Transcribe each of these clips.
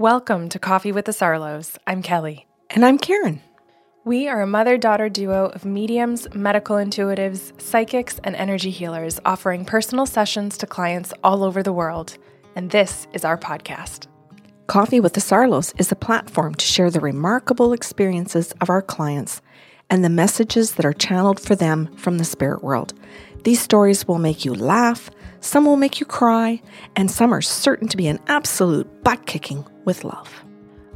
Welcome to Coffee with the Sarlos. I'm Kelly. And I'm Karen. We are a mother daughter duo of mediums, medical intuitives, psychics, and energy healers offering personal sessions to clients all over the world. And this is our podcast. Coffee with the Sarlos is a platform to share the remarkable experiences of our clients and the messages that are channeled for them from the spirit world. These stories will make you laugh, some will make you cry, and some are certain to be an absolute butt kicking with love.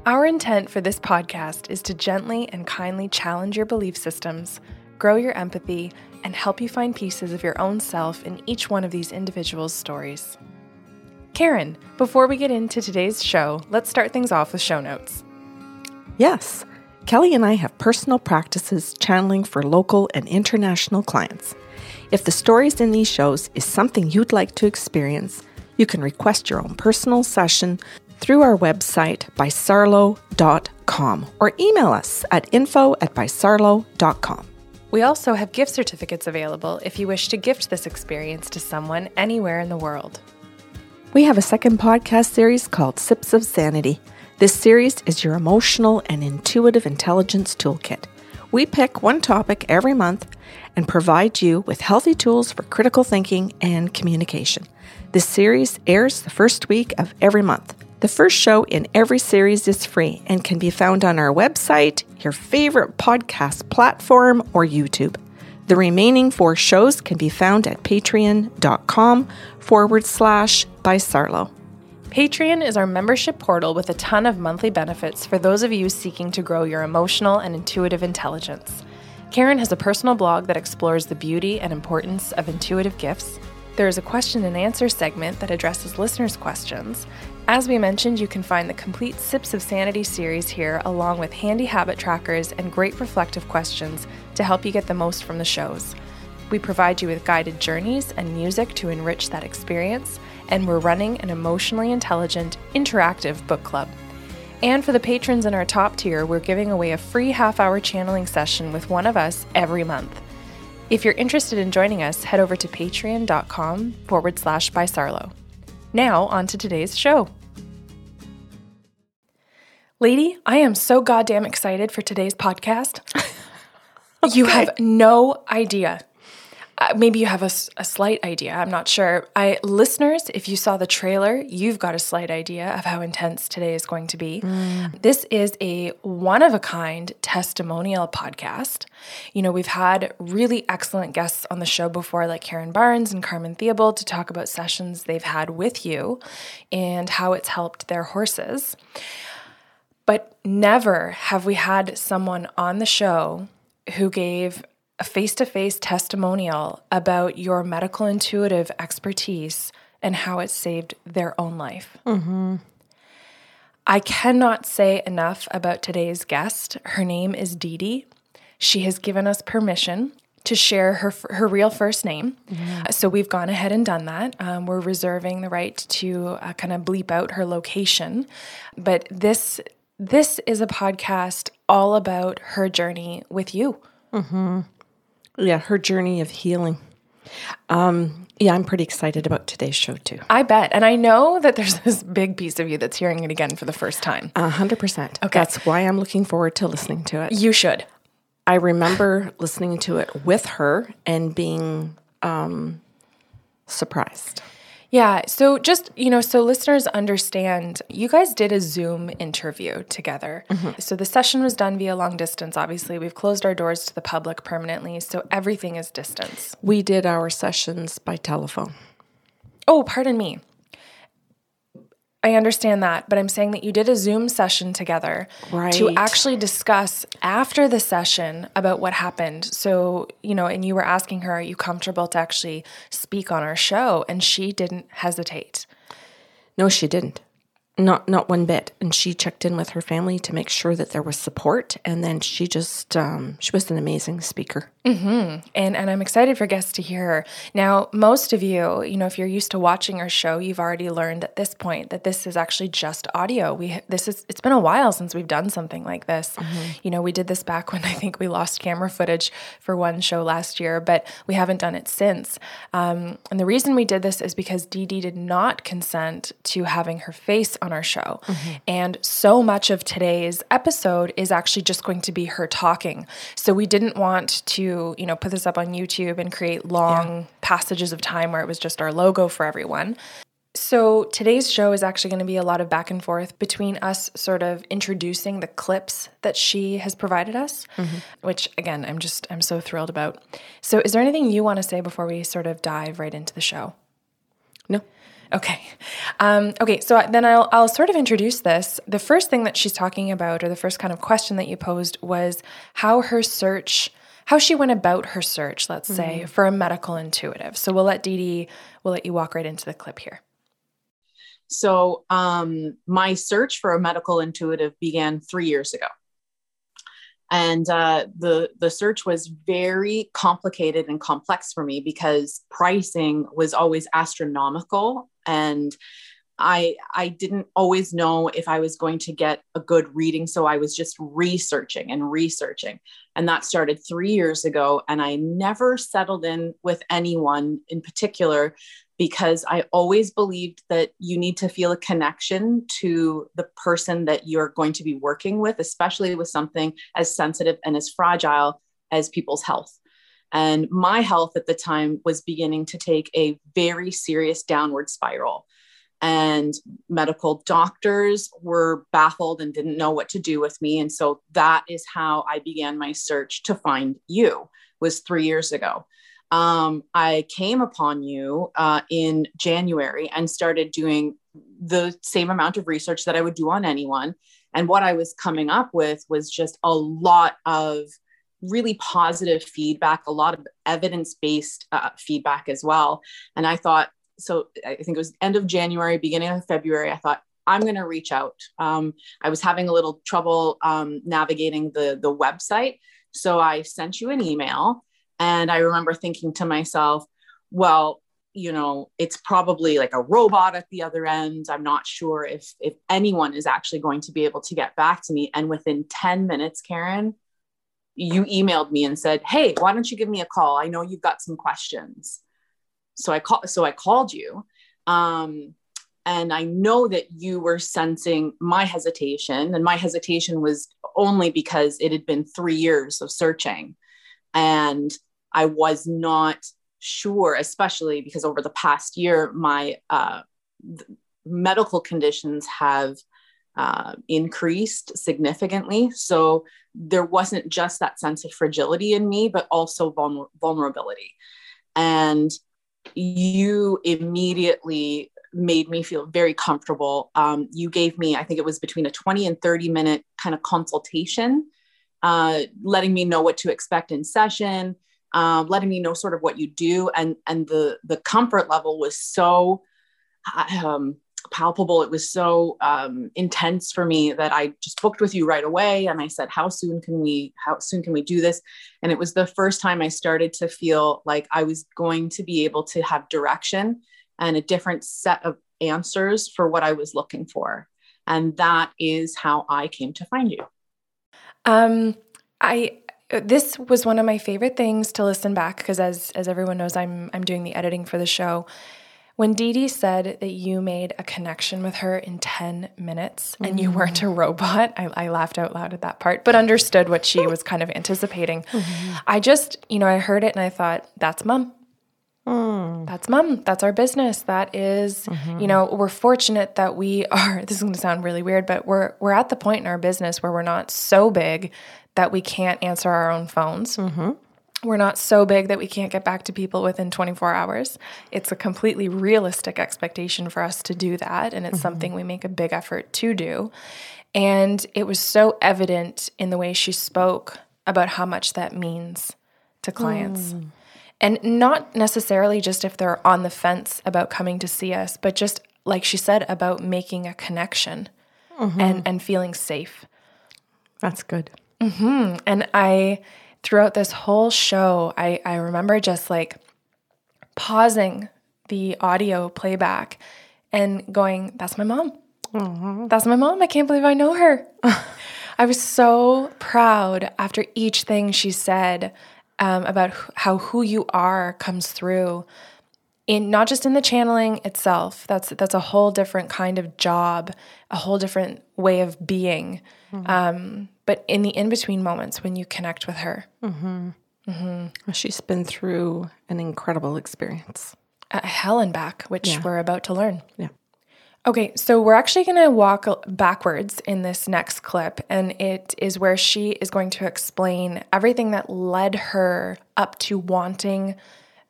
Our intent for this podcast is to gently and kindly challenge your belief systems, grow your empathy, and help you find pieces of your own self in each one of these individuals' stories. Karen, before we get into today's show, let's start things off with show notes. Yes, Kelly and I have personal practices channeling for local and international clients. If the stories in these shows is something you'd like to experience, you can request your own personal session through our website bysarlo.com or email us at info at bysarlo.com. We also have gift certificates available if you wish to gift this experience to someone anywhere in the world. We have a second podcast series called Sips of Sanity. This series is your emotional and intuitive intelligence toolkit. We pick one topic every month and provide you with healthy tools for critical thinking and communication. This series airs the first week of every month. The first show in every series is free and can be found on our website, your favorite podcast platform, or YouTube. The remaining four shows can be found at patreon.com forward slash by Sarlo. Patreon is our membership portal with a ton of monthly benefits for those of you seeking to grow your emotional and intuitive intelligence. Karen has a personal blog that explores the beauty and importance of intuitive gifts. There is a question and answer segment that addresses listeners' questions. As we mentioned, you can find the complete Sips of Sanity series here, along with handy habit trackers and great reflective questions to help you get the most from the shows. We provide you with guided journeys and music to enrich that experience, and we're running an emotionally intelligent, interactive book club. And for the patrons in our top tier, we're giving away a free half hour channeling session with one of us every month. If you're interested in joining us, head over to patreon.com forward slash by Sarlo. Now, on to today's show. Lady, I am so goddamn excited for today's podcast. okay. You have no idea uh, maybe you have a, a, slight idea. I'm not sure. I listeners, if you saw the trailer, you've got a slight idea of how intense today is going to be. Mm. This is a one of a kind testimonial podcast. You know, we've had really excellent guests on the show before, like Karen Barnes and Carmen Theobald, to talk about sessions they've had with you and how it's helped their horses. But never have we had someone on the show who gave a face to face testimonial about your medical intuitive expertise and how it saved their own life. Mm-hmm. I cannot say enough about today's guest. Her name is Dee Dee. She has given us permission to share her her real first name. Mm-hmm. So we've gone ahead and done that. Um, we're reserving the right to uh, kind of bleep out her location, but this this is a podcast all about her journey with you. Mm-hmm. Yeah, her journey of healing. Um, yeah, I'm pretty excited about today's show too. I bet. And I know that there's this big piece of you that's hearing it again for the first time. A hundred percent. Okay. That's why I'm looking forward to listening to it. You should. I remember listening to it with her and being um, surprised. Yeah. So just, you know, so listeners understand, you guys did a Zoom interview together. Mm-hmm. So the session was done via long distance. Obviously, we've closed our doors to the public permanently. So everything is distance. We did our sessions by telephone. Oh, pardon me. I understand that, but I'm saying that you did a Zoom session together right. to actually discuss after the session about what happened. So, you know, and you were asking her, Are you comfortable to actually speak on our show? And she didn't hesitate. No, she didn't. Not not one bit. And she checked in with her family to make sure that there was support. And then she just um, she was an amazing speaker. Mm-hmm. And and I'm excited for guests to hear. Now, most of you, you know, if you're used to watching our show, you've already learned at this point that this is actually just audio. We this is it's been a while since we've done something like this. Mm-hmm. You know, we did this back when I think we lost camera footage for one show last year, but we haven't done it since. Um, and the reason we did this is because Dee Dee did not consent to having her face on our show, mm-hmm. and so much of today's episode is actually just going to be her talking. So we didn't want to you know put this up on YouTube and create long passages of time where it was just our logo for everyone. So today's show is actually going to be a lot of back and forth between us sort of introducing the clips that she has provided us, which again, I'm just I'm so thrilled about. So is there anything you want to say before we sort of dive right into the show? No. Okay. Um, okay. So then I'll, I'll sort of introduce this. The first thing that she's talking about, or the first kind of question that you posed, was how her search, how she went about her search, let's say, for a medical intuitive. So we'll let Dee Dee, we'll let you walk right into the clip here. So, um, my search for a medical intuitive began three years ago. And uh, the, the search was very complicated and complex for me because pricing was always astronomical. And I, I didn't always know if I was going to get a good reading. So I was just researching and researching. And that started three years ago. And I never settled in with anyone in particular because I always believed that you need to feel a connection to the person that you're going to be working with, especially with something as sensitive and as fragile as people's health. And my health at the time was beginning to take a very serious downward spiral. And medical doctors were baffled and didn't know what to do with me. And so that is how I began my search to find you, was three years ago um, I came upon you uh, in January and started doing the same amount of research that I would do on anyone. And what I was coming up with was just a lot of really positive feedback, a lot of evidence based uh, feedback as well. And I thought, so I think it was end of January, beginning of February, I thought, I'm going to reach out. Um, I was having a little trouble um, navigating the, the website. So I sent you an email and I remember thinking to myself, well, you know, it's probably like a robot at the other end. I'm not sure if if anyone is actually going to be able to get back to me. And within 10 minutes, Karen, you emailed me and said, Hey, why don't you give me a call? I know you've got some questions. So I call so I called you. Um, and I know that you were sensing my hesitation, and my hesitation was only because it had been three years of searching. And I was not sure, especially because over the past year, my uh, medical conditions have uh, increased significantly. So there wasn't just that sense of fragility in me, but also vulner- vulnerability. And you immediately made me feel very comfortable. Um, you gave me, I think it was between a 20 and 30 minute kind of consultation uh, letting me know what to expect in session, um, letting me know sort of what you do, and and the the comfort level was so um, palpable. It was so um, intense for me that I just booked with you right away, and I said, "How soon can we? How soon can we do this?" And it was the first time I started to feel like I was going to be able to have direction and a different set of answers for what I was looking for. And that is how I came to find you. Um, I this was one of my favorite things to listen back because as as everyone knows, I'm I'm doing the editing for the show. When Dee Dee said that you made a connection with her in 10 minutes and you weren't a robot, I, I, laughed out loud at that part, but understood what she was kind of anticipating. Mm-hmm. I just, you know, I heard it and I thought, that's mom. Mm. That's mom. That's our business. That is, mm-hmm. you know, we're fortunate that we are. This is going to sound really weird, but we're we're at the point in our business where we're not so big that we can't answer our own phones. Mm-hmm. We're not so big that we can't get back to people within 24 hours. It's a completely realistic expectation for us to do that. And it's mm-hmm. something we make a big effort to do. And it was so evident in the way she spoke about how much that means to clients. Mm. And not necessarily just if they're on the fence about coming to see us, but just like she said, about making a connection mm-hmm. and, and feeling safe. That's good. Mm-hmm. And I throughout this whole show, I, I remember just like pausing the audio playback and going, That's my mom. Mm-hmm. That's my mom. I can't believe I know her. I was so proud after each thing she said um, about how who you are comes through in not just in the channeling itself. That's that's a whole different kind of job, a whole different way of being. Mm-hmm. Um, but in the in between moments when you connect with her, mm-hmm. Mm-hmm. she's been through an incredible experience, a hell and back, which yeah. we're about to learn. Yeah. Okay, so we're actually going to walk backwards in this next clip, and it is where she is going to explain everything that led her up to wanting,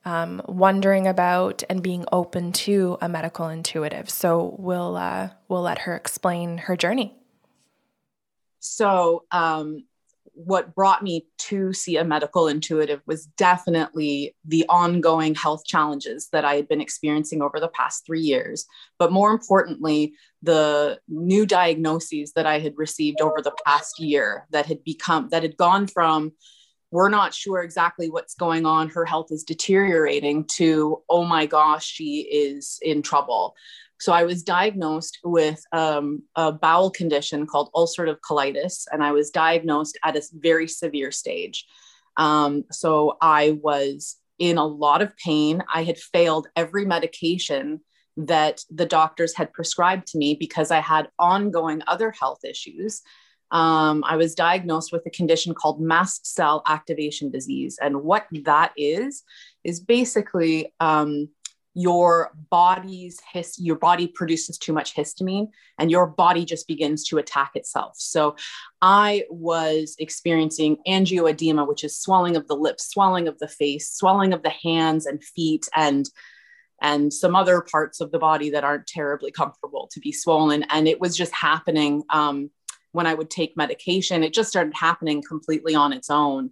um, wondering about, and being open to a medical intuitive. So we'll uh, we'll let her explain her journey. So um, what brought me to see a medical intuitive was definitely the ongoing health challenges that I had been experiencing over the past three years. But more importantly, the new diagnoses that I had received over the past year that had become, that had gone from, we're not sure exactly what's going on, her health is deteriorating, to, oh my gosh, she is in trouble. So I was diagnosed with um, a bowel condition called ulcerative colitis, and I was diagnosed at a very severe stage. Um, so I was in a lot of pain. I had failed every medication that the doctors had prescribed to me because I had ongoing other health issues. Um, I was diagnosed with a condition called mast cell activation disease. And what that is, is basically um, your body's his your body produces too much histamine and your body just begins to attack itself. So i was experiencing angioedema which is swelling of the lips swelling of the face swelling of the hands and feet and and some other parts of the body that aren't terribly comfortable to be swollen. And it was just happening um, when i would take medication it just started happening completely on its own.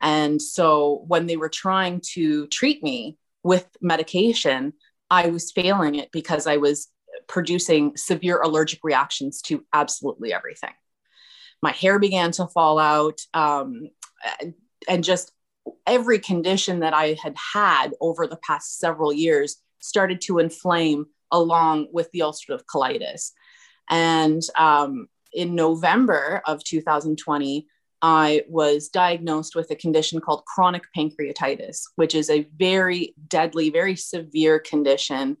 And so when they were trying to treat me with medication, I was failing it because I was producing severe allergic reactions to absolutely everything. My hair began to fall out, um, and just every condition that I had had over the past several years started to inflame along with the ulcerative colitis. And um, in November of 2020, I was diagnosed with a condition called chronic pancreatitis, which is a very deadly, very severe condition.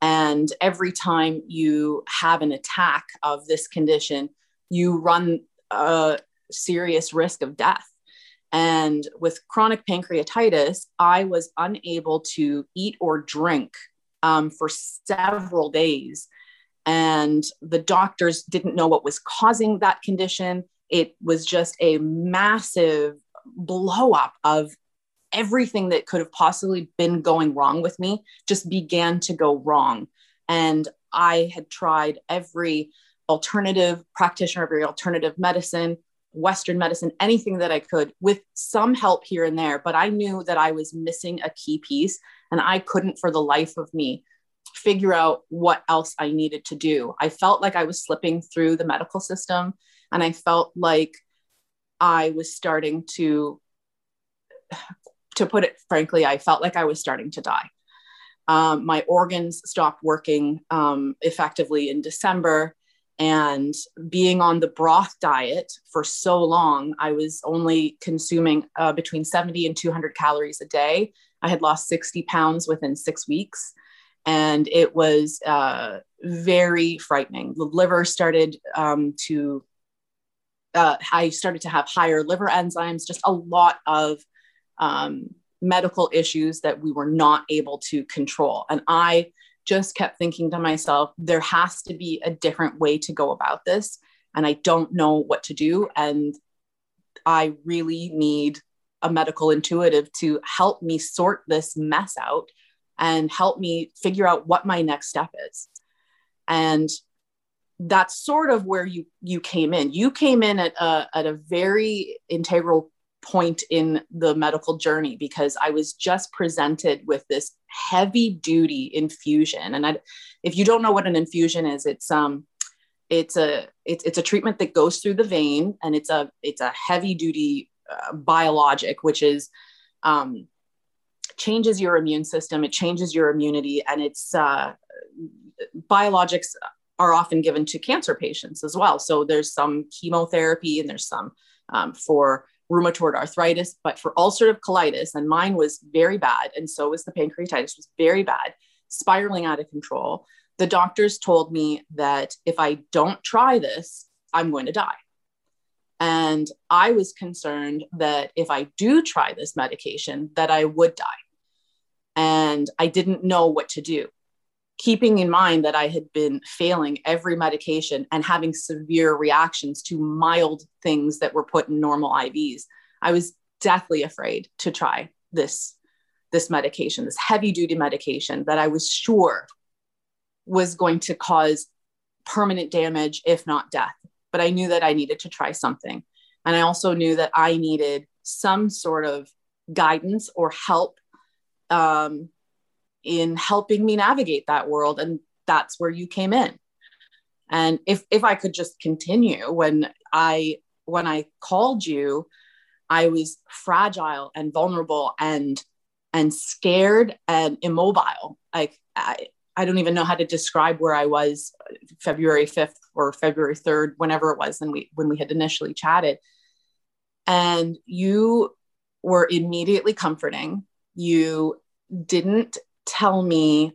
And every time you have an attack of this condition, you run a serious risk of death. And with chronic pancreatitis, I was unable to eat or drink um, for several days. And the doctors didn't know what was causing that condition it was just a massive blow up of everything that could have possibly been going wrong with me just began to go wrong. And I had tried every alternative practitioner, every alternative medicine, Western medicine, anything that I could with some help here and there. But I knew that I was missing a key piece and I couldn't for the life of me figure out what else I needed to do. I felt like I was slipping through the medical system and I felt like I was starting to, to put it frankly, I felt like I was starting to die. Um, my organs stopped working um, effectively in December. And being on the broth diet for so long, I was only consuming uh, between 70 and 200 calories a day. I had lost 60 pounds within six weeks. And it was uh, very frightening. The liver started um, to uh, I started to have higher liver enzymes, just a lot of um, medical issues that we were not able to control. And I just kept thinking to myself, there has to be a different way to go about this. And I don't know what to do. And I really need a medical intuitive to help me sort this mess out and help me figure out what my next step is. And that's sort of where you you came in. You came in at a, at a very integral point in the medical journey because I was just presented with this heavy duty infusion. And I, if you don't know what an infusion is, it's um it's a it's, it's a treatment that goes through the vein and it's a it's a heavy duty uh, biologic, which is um, changes your immune system, it changes your immunity, and it's uh, biologics are often given to cancer patients as well. So there's some chemotherapy and there's some um, for rheumatoid arthritis, but for ulcerative colitis, and mine was very bad, and so was the pancreatitis, was very bad, spiraling out of control. The doctors told me that if I don't try this, I'm going to die. And I was concerned that if I do try this medication, that I would die. And I didn't know what to do. Keeping in mind that I had been failing every medication and having severe reactions to mild things that were put in normal IVs, I was deathly afraid to try this, this medication, this heavy duty medication that I was sure was going to cause permanent damage, if not death but I knew that I needed to try something. And I also knew that I needed some sort of guidance or help um, in helping me navigate that world. And that's where you came in. And if, if I could just continue when I, when I called you, I was fragile and vulnerable and, and scared and immobile. Like I, I don't even know how to describe where I was February 5th or February 3rd, whenever it was, and we when we had initially chatted. And you were immediately comforting. You didn't tell me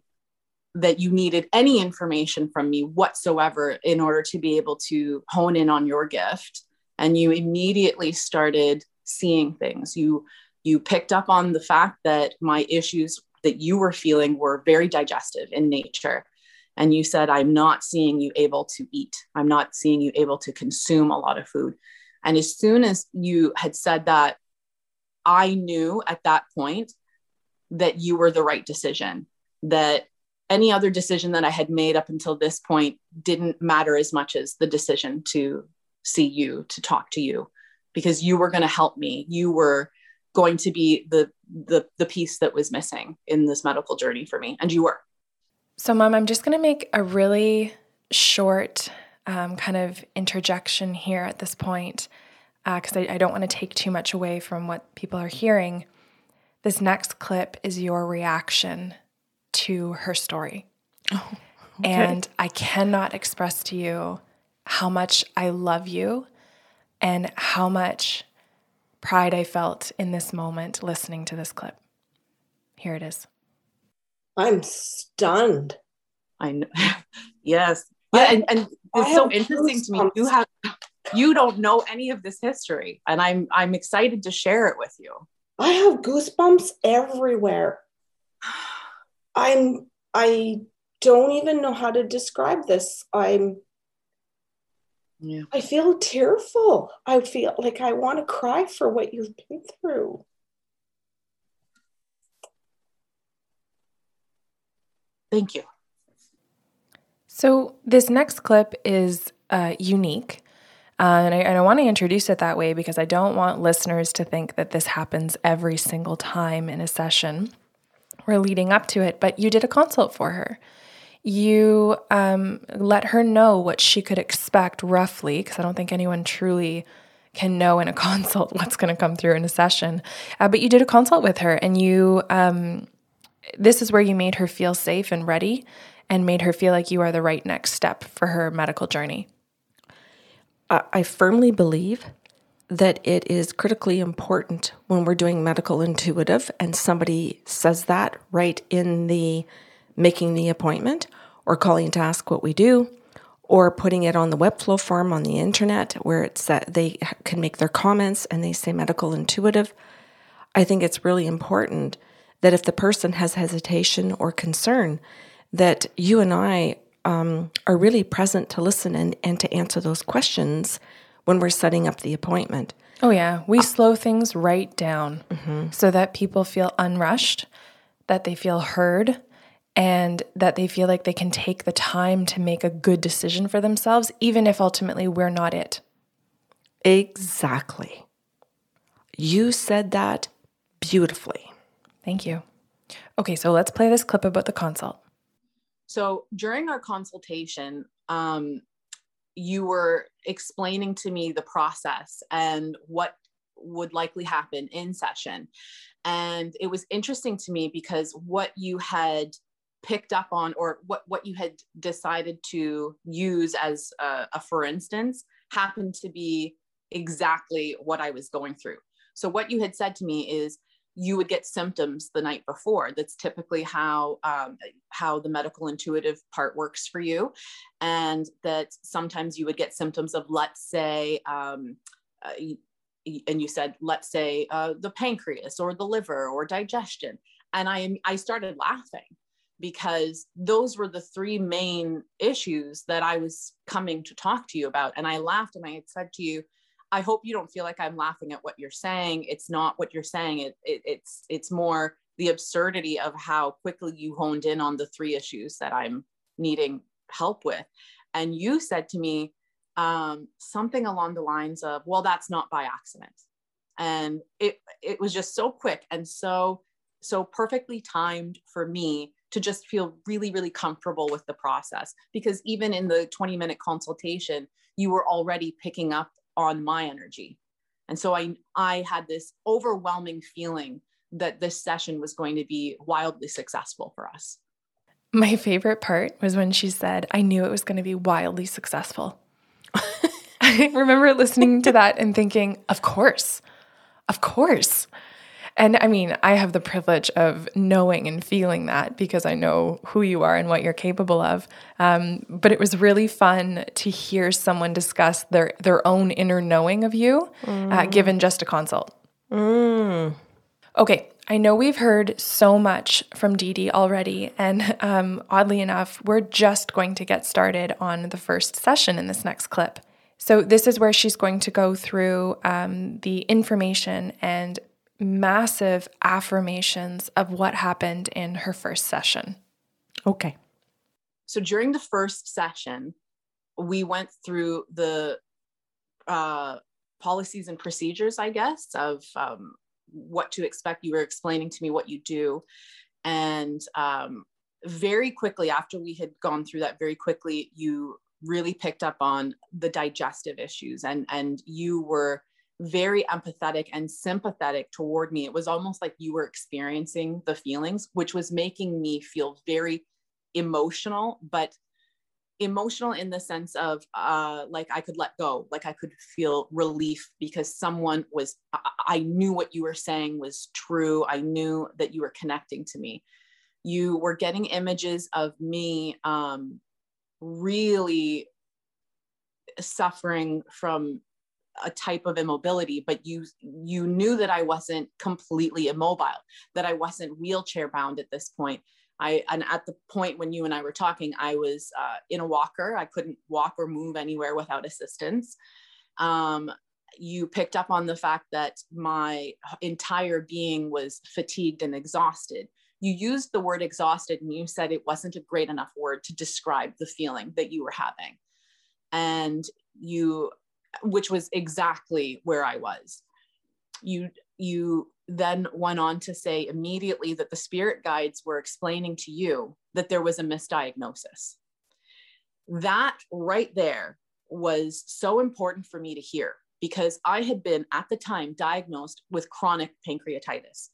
that you needed any information from me whatsoever in order to be able to hone in on your gift. And you immediately started seeing things. You you picked up on the fact that my issues that you were feeling were very digestive in nature. And you said, I'm not seeing you able to eat. I'm not seeing you able to consume a lot of food. And as soon as you had said that, I knew at that point that you were the right decision, that any other decision that I had made up until this point didn't matter as much as the decision to see you, to talk to you, because you were going to help me. You were going to be the the the piece that was missing in this medical journey for me and you were so mom i'm just going to make a really short um, kind of interjection here at this point because uh, I, I don't want to take too much away from what people are hearing this next clip is your reaction to her story oh, okay. and i cannot express to you how much i love you and how much pride I felt in this moment listening to this clip. Here it is. I'm stunned. I know. yes. Yeah, and, and it's so interesting to me. You have you don't know any of this history, and I'm I'm excited to share it with you. I have goosebumps everywhere. I'm I don't even know how to describe this. I'm yeah. I feel tearful. I feel like I want to cry for what you've been through. Thank you. So, this next clip is uh, unique. Uh, and I, and I want to introduce it that way because I don't want listeners to think that this happens every single time in a session or leading up to it. But you did a consult for her you um, let her know what she could expect roughly, because I don't think anyone truly can know in a consult what's going to come through in a session. Uh, but you did a consult with her, and you, um, this is where you made her feel safe and ready and made her feel like you are the right next step for her medical journey. I firmly believe that it is critically important when we're doing medical intuitive and somebody says that right in the making the appointment or calling to ask what we do or putting it on the webflow form on the internet where it's that they can make their comments and they say medical intuitive. I think it's really important that if the person has hesitation or concern that you and i um, are really present to listen and, and to answer those questions when we're setting up the appointment oh yeah we uh, slow things right down mm-hmm. so that people feel unrushed that they feel heard and that they feel like they can take the time to make a good decision for themselves, even if ultimately we're not it. Exactly. You said that beautifully. Thank you. Okay, so let's play this clip about the consult. So during our consultation, um, you were explaining to me the process and what would likely happen in session. And it was interesting to me because what you had picked up on or what, what you had decided to use as a, a for instance happened to be exactly what I was going through. So what you had said to me is you would get symptoms the night before. That's typically how um, how the medical intuitive part works for you, and that sometimes you would get symptoms of, let's say, um, uh, and you said, let's say, uh, the pancreas or the liver or digestion, and I I started laughing because those were the three main issues that I was coming to talk to you about, and I laughed and I had said to you I hope you don't feel like I'm laughing at what you're saying. It's not what you're saying. It, it, it's it's more the absurdity of how quickly you honed in on the three issues that I'm needing help with. And you said to me um, something along the lines of, "Well, that's not by accident." And it it was just so quick and so so perfectly timed for me to just feel really really comfortable with the process because even in the 20 minute consultation you were already picking up on my energy. And so I, I had this overwhelming feeling that this session was going to be wildly successful for us. My favorite part was when she said, I knew it was going to be wildly successful. I remember listening to that and thinking, of course, of course. And I mean, I have the privilege of knowing and feeling that because I know who you are and what you're capable of. Um, but it was really fun to hear someone discuss their their own inner knowing of you, uh, mm. uh, given just a consult. Mm. Okay, I know we've heard so much from Dee Dee already, and um, oddly enough, we're just going to get started on the first session in this next clip. So, this is where she's going to go through um, the information and massive affirmations of what happened in her first session. Okay. So during the first session, we went through the uh, policies and procedures, I guess, of um, what to expect. You were explaining to me what you do. And um, very quickly, after we had gone through that, very quickly, you really picked up on the digestive issues and, and you were very empathetic and sympathetic toward me. It was almost like you were experiencing the feelings, which was making me feel very emotional, but emotional in the sense of uh, like I could let go, like I could feel relief because someone was, I knew what you were saying was true. I knew that you were connecting to me. You were getting images of me um, really suffering from a type of immobility but you you knew that i wasn't completely immobile that i wasn't wheelchair bound at this point. I and at the point when you and i were talking i was uh, in a walker. I couldn't walk or move anywhere without assistance. Um, you picked up on the fact that my entire being was fatigued and exhausted. You used the word exhausted and you said it wasn't a great enough word to describe the feeling that you were having. And you which was exactly where I was. You you then went on to say immediately that the spirit guides were explaining to you that there was a misdiagnosis. That right there was so important for me to hear because I had been at the time diagnosed with chronic pancreatitis.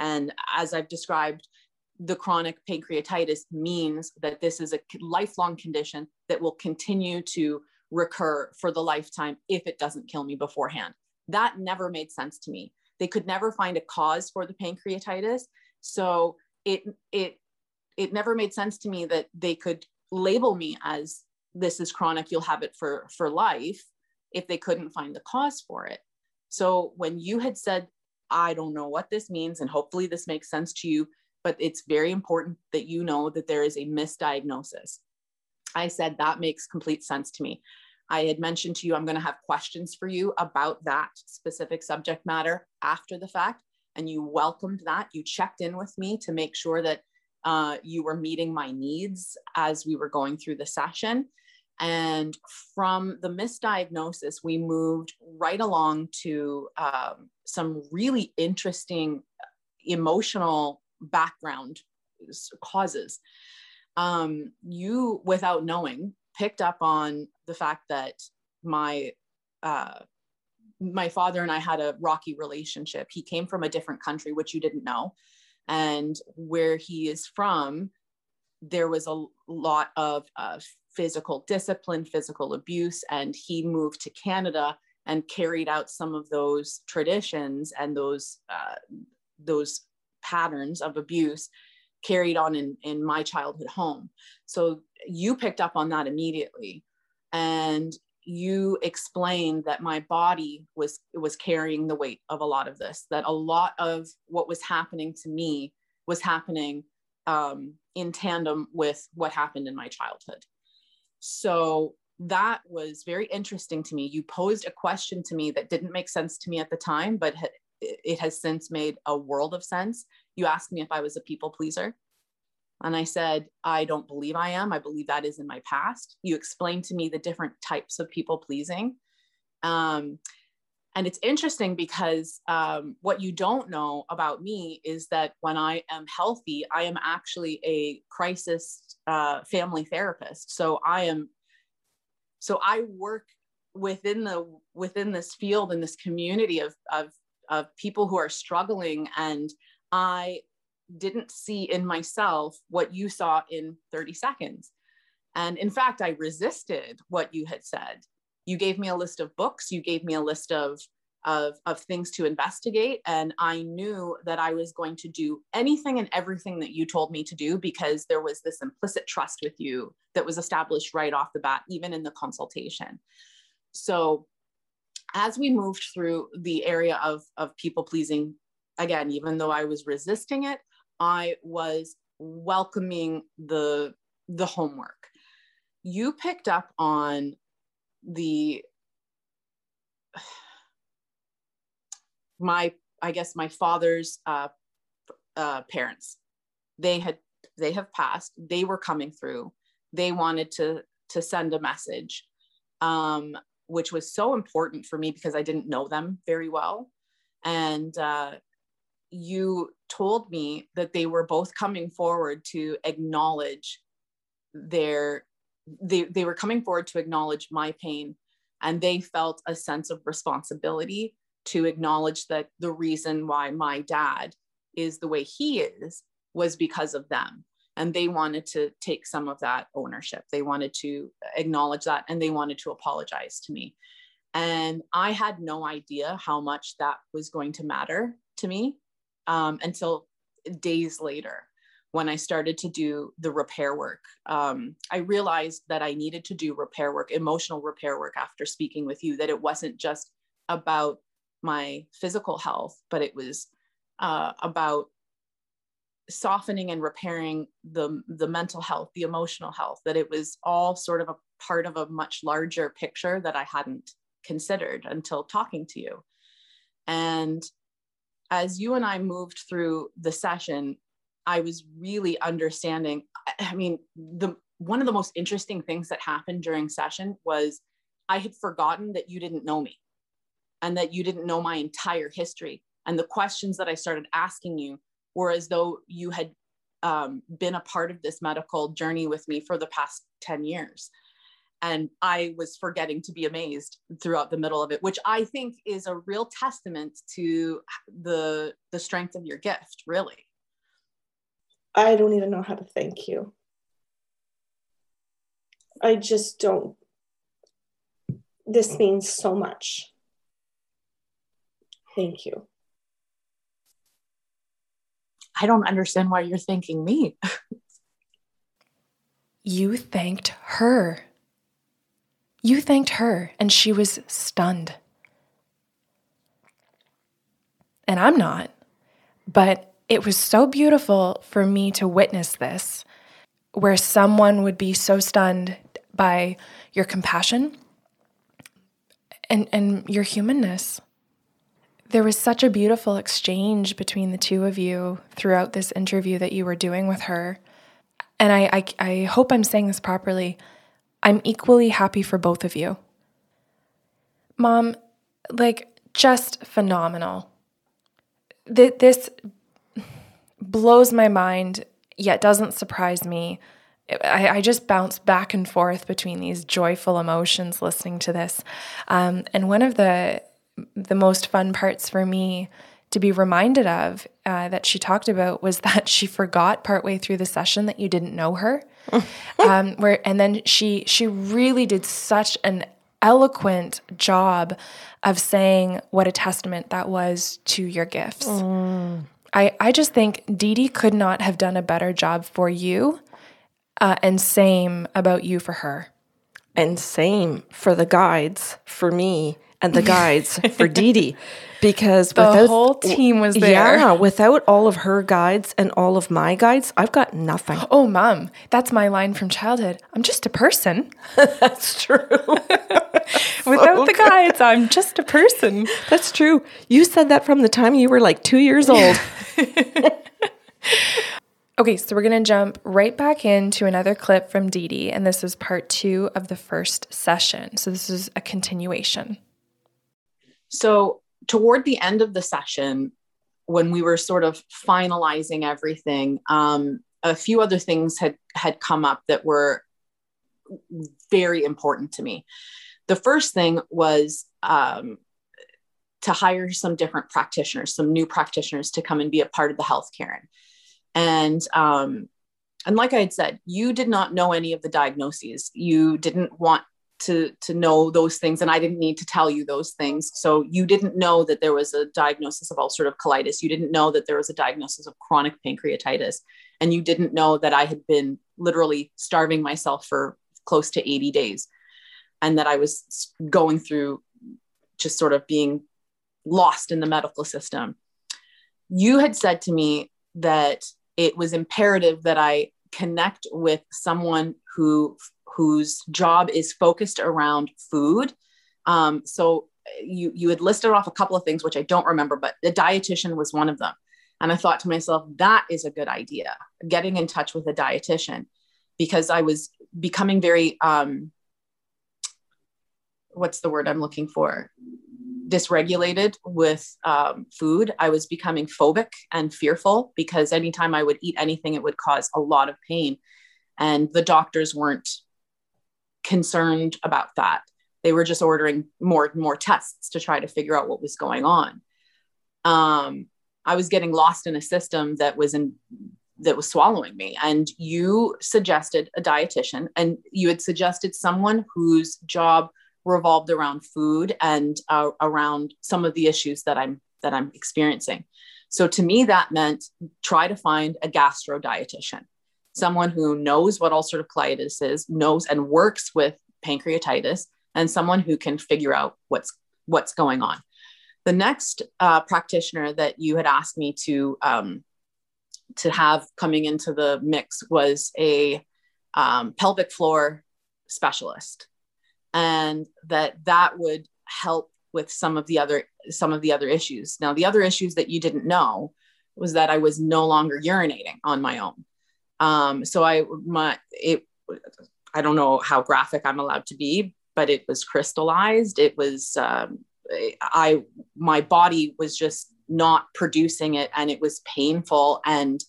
And as I've described, the chronic pancreatitis means that this is a lifelong condition that will continue to recur for the lifetime if it doesn't kill me beforehand. That never made sense to me. They could never find a cause for the pancreatitis. So it it it never made sense to me that they could label me as this is chronic, you'll have it for for life if they couldn't find the cause for it. So when you had said, I don't know what this means, and hopefully this makes sense to you, but it's very important that you know that there is a misdiagnosis. I said, that makes complete sense to me. I had mentioned to you, I'm going to have questions for you about that specific subject matter after the fact. And you welcomed that. You checked in with me to make sure that uh, you were meeting my needs as we were going through the session. And from the misdiagnosis, we moved right along to um, some really interesting emotional background causes um, you, without knowing, picked up on the fact that my uh, my father and I had a rocky relationship. He came from a different country, which you didn't know. And where he is from, there was a lot of uh, physical discipline, physical abuse, and he moved to Canada and carried out some of those traditions and those uh, those patterns of abuse carried on in, in my childhood home. So you picked up on that immediately. And you explained that my body was was carrying the weight of a lot of this that a lot of what was happening to me was happening um, in tandem with what happened in my childhood so that was very interesting to me you posed a question to me that didn't make sense to me at the time but it has since made a world of sense you asked me if i was a people pleaser and I said, I don't believe I am. I believe that is in my past. You explained to me the different types of people pleasing. Um, and it's interesting because um, what you don't know about me is that when I am healthy, I am actually a crisis uh, family therapist. So I am, so I work within the within this field in this community of of of people who are struggling, and I didn't see in myself what you saw in 30 seconds. And in fact, I resisted what you had said. You gave me a list of books, you gave me a list of, of, of things to investigate. And I knew that I was going to do anything and everything that you told me to do because there was this implicit trust with you that was established right off the bat, even in the consultation. So as we moved through the area of, of people pleasing, again, even though I was resisting it, I was welcoming the the homework. You picked up on the my I guess my father's uh, uh, parents. They had they have passed. They were coming through. They wanted to to send a message, um, which was so important for me because I didn't know them very well, and uh, you told me that they were both coming forward to acknowledge their they, they were coming forward to acknowledge my pain and they felt a sense of responsibility to acknowledge that the reason why my dad is the way he is was because of them. And they wanted to take some of that ownership. They wanted to acknowledge that and they wanted to apologize to me. And i had no idea how much that was going to matter to me um, until days later when I started to do the repair work. Um, I realized that I needed to do repair work, emotional repair work after speaking with you, that it wasn't just about my physical health, but it was uh, about softening and repairing the, the mental health, the emotional health, that it was all sort of a part of a much larger picture that I hadn't considered until talking to you. And as you and I moved through the session, I was really understanding. I mean, the one of the most interesting things that happened during session was I had forgotten that you didn't know me and that you didn't know my entire history. And the questions that I started asking you were as though you had um, been a part of this medical journey with me for the past 10 years and i was forgetting to be amazed throughout the middle of it which i think is a real testament to the the strength of your gift really. I don't even know how to thank you. I just don't this means so much. Thank you. I don't understand why you're thanking me. You thanked her you thanked her, and she was stunned. And I'm not. But it was so beautiful for me to witness this, where someone would be so stunned by your compassion and, and your humanness. There was such a beautiful exchange between the two of you throughout this interview that you were doing with her. And I, I, I hope I'm saying this properly. I'm equally happy for both of you. Mom, like, just phenomenal. Th- this blows my mind, yet doesn't surprise me. I, I, just bounce back and forth between these joyful emotions listening to this. Um, and one of the the most fun parts for me to be reminded of uh, that she talked about was that she forgot partway through the session that you didn't know her. um, where and then she she really did such an eloquent job of saying what a testament that was to your gifts. Mm. I, I just think Dee Dee could not have done a better job for you, uh, and same about you for her. And same for the guides for me and the guides for Dee Dee because the without, whole team was there. Yeah, without all of her guides and all of my guides, I've got nothing. Oh, mom, that's my line from childhood. I'm just a person. that's true. without the guides, I'm just a person. That's true. You said that from the time you were like two years old. Okay, so we're going to jump right back into another clip from Dee Dee, and this is part two of the first session. So this is a continuation. So toward the end of the session, when we were sort of finalizing everything, um, a few other things had had come up that were very important to me. The first thing was um, to hire some different practitioners, some new practitioners to come and be a part of the health care. And um, and like I had said, you did not know any of the diagnoses. You didn't want to to know those things and i didn't need to tell you those things. So you didn't know that there was a diagnosis of ulcerative colitis. You didn't know that there was a diagnosis of chronic pancreatitis. And you didn't know that i had been literally starving myself for close to 80 days. And that i was going through just sort of being lost in the medical system. You had said to me that it was imperative that i connect with someone who whose job is focused around food. Um, so you you had listed off a couple of things which I don't remember, but the dietitian was one of them. And I thought to myself, that is a good idea, getting in touch with a dietitian, because I was becoming very um, what's the word I'm looking for? Dysregulated with um, food. I was becoming phobic and fearful because anytime I would eat anything, it would cause a lot of pain. And the doctors weren't concerned about that. They were just ordering more and more tests to try to figure out what was going on. Um, I was getting lost in a system that was in that was swallowing me. And you suggested a dietitian, and you had suggested someone whose job revolved around food and uh, around some of the issues that I'm that I'm experiencing. So to me, that meant try to find a gastro dietitian someone who knows what ulcerative colitis is, knows and works with pancreatitis, and someone who can figure out what's what's going on. The next uh, practitioner that you had asked me to um, to have coming into the mix was a um, pelvic floor specialist, and that that would help with some of the other some of the other issues. Now, the other issues that you didn't know was that I was no longer urinating on my own. Um, so I my it I don't know how graphic I'm allowed to be, but it was crystallized. It was um, I my body was just not producing it, and it was painful, and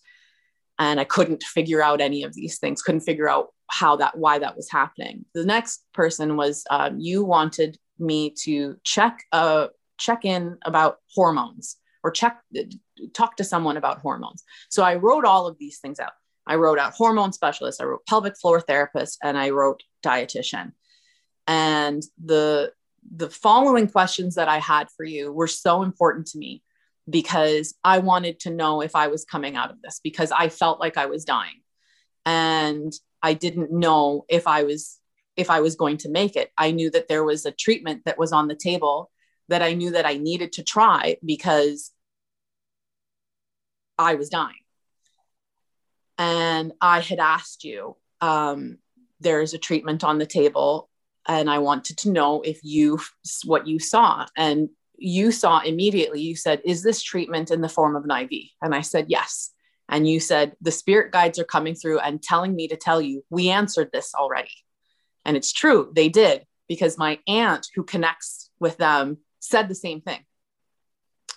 and I couldn't figure out any of these things. Couldn't figure out how that why that was happening. The next person was um, you wanted me to check uh check in about hormones or check talk to someone about hormones. So I wrote all of these things out. I wrote out hormone specialist, I wrote pelvic floor therapist, and I wrote dietitian. And the the following questions that I had for you were so important to me because I wanted to know if I was coming out of this because I felt like I was dying. And I didn't know if I was if I was going to make it. I knew that there was a treatment that was on the table that I knew that I needed to try because I was dying and I had asked you, um, there's a treatment on the table, and I wanted to know if you what you saw, and you saw immediately. You said, "Is this treatment in the form of an IV?" And I said, "Yes." And you said, "The spirit guides are coming through and telling me to tell you we answered this already," and it's true, they did because my aunt who connects with them said the same thing.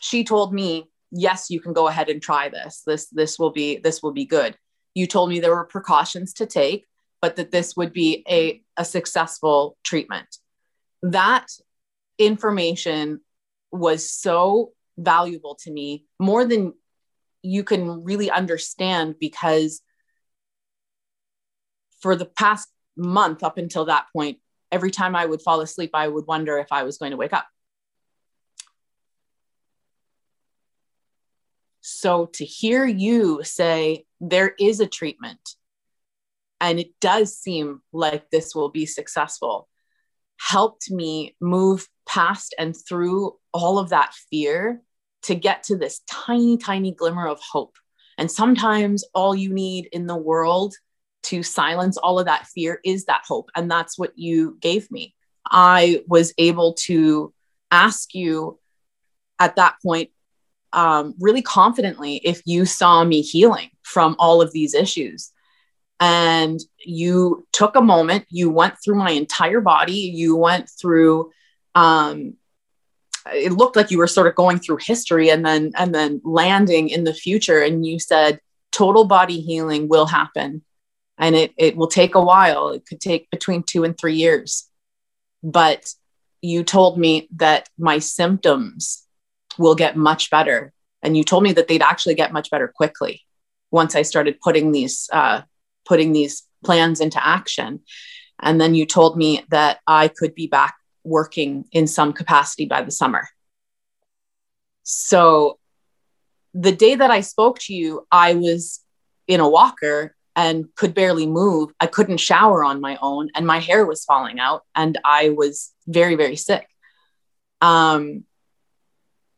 She told me, "Yes, you can go ahead and try this. This this will be this will be good." You told me there were precautions to take, but that this would be a, a successful treatment. That information was so valuable to me more than you can really understand because for the past month up until that point every time i would fall asleep i would wonder if i was going to wake up so to hear you say there is a treatment and it does seem like this will be successful helped me move past and through all of that fear to get to this tiny, tiny glimmer of hope. And sometimes all you need in the world to silence all of that fear is that hope. And that's what you gave me. I was able to ask you at that point, um, really confidently, if you saw me healing from all of these issues. And you took a moment, you went through my entire body, you went through um, it looked like you were sort of going through history and then and then landing in the future. And you said total body healing will happen. And it it will take a while. It could take between 2 and 3 years. But you told me that my symptoms will get much better and you told me that they'd actually get much better quickly once i started putting these uh, putting these plans into action and then you told me that i could be back working in some capacity by the summer. So the day that I spoke to you, I was in a walker and could barely move. I couldn't shower on my own, and my hair was falling out, and I was very, very sick. Um,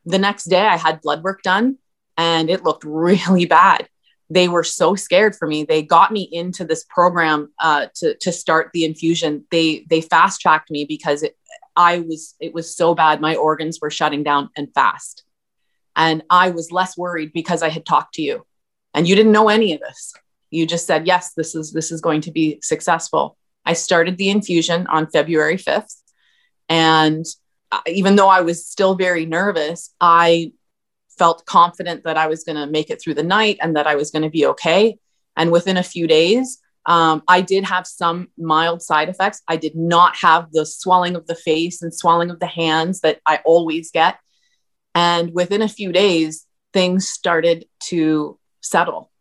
the next day, I had blood work done, and it looked really bad. They were so scared for me. They got me into this program uh, to to start the infusion. They they fast tracked me because it, I was, it was so bad. My organs were shutting down and fast. And I was less worried because I had talked to you and you didn't know any of this. You just said, yes, this is, this is going to be successful. I started the infusion on February 5th. And even though I was still very nervous, I felt confident that I was going to make it through the night and that I was going to be okay. And within a few days, um, I did have some mild side effects. I did not have the swelling of the face and swelling of the hands that I always get. And within a few days, things started to settle.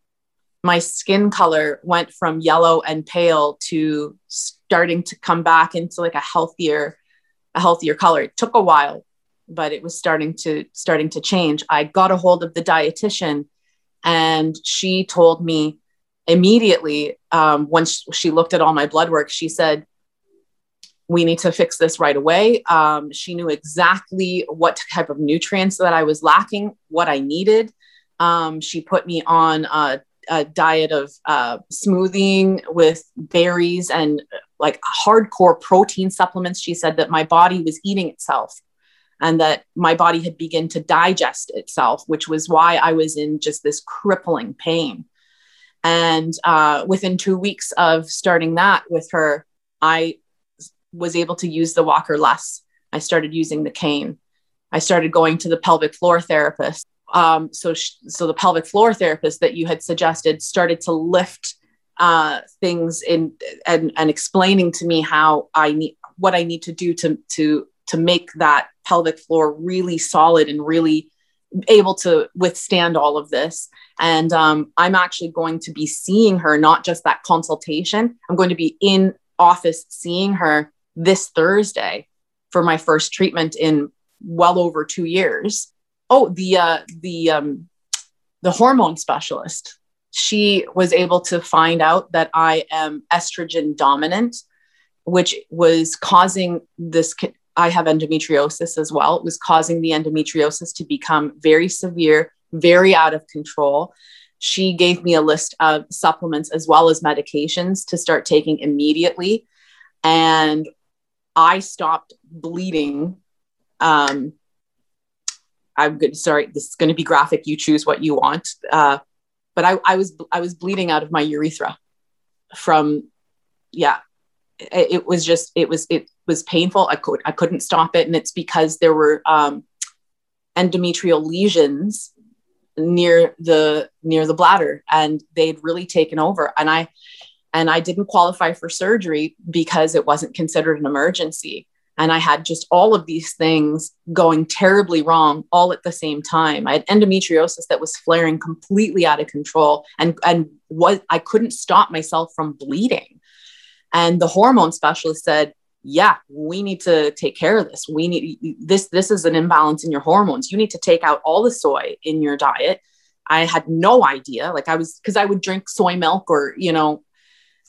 My skin color went from yellow and pale to starting to come back into like a healthier, a healthier color. It took a while, but it was starting to starting to change. I got a hold of the dietitian and she told me immediately um, once she looked at all my blood work she said we need to fix this right away um, she knew exactly what type of nutrients that i was lacking what i needed um, she put me on a, a diet of uh, smoothing with berries and like hardcore protein supplements she said that my body was eating itself and that my body had begun to digest itself which was why i was in just this crippling pain and uh, within two weeks of starting that with her, I was able to use the walker less. I started using the cane. I started going to the pelvic floor therapist. Um, so, sh- so the pelvic floor therapist that you had suggested started to lift uh, things in and, and explaining to me how I need what I need to do to to to make that pelvic floor really solid and really able to withstand all of this. And um, I'm actually going to be seeing her, not just that consultation. I'm going to be in office seeing her this Thursday for my first treatment in well over two years. Oh, the uh, the um, the hormone specialist. She was able to find out that I am estrogen dominant, which was causing this I have endometriosis as well. It was causing the endometriosis to become very severe, very out of control. She gave me a list of supplements as well as medications to start taking immediately. And I stopped bleeding. Um, I'm good. Sorry, this is going to be graphic. You choose what you want. Uh, but I, I was I was bleeding out of my urethra from yeah it was just it was it was painful i could i couldn't stop it and it's because there were um, endometrial lesions near the near the bladder and they'd really taken over and i and i didn't qualify for surgery because it wasn't considered an emergency And I had just all of these things going terribly wrong all at the same time. I had endometriosis that was flaring completely out of control and, and what I couldn't stop myself from bleeding. And the hormone specialist said, yeah, we need to take care of this. We need this. This is an imbalance in your hormones. You need to take out all the soy in your diet. I had no idea. Like I was, because I would drink soy milk or, you know,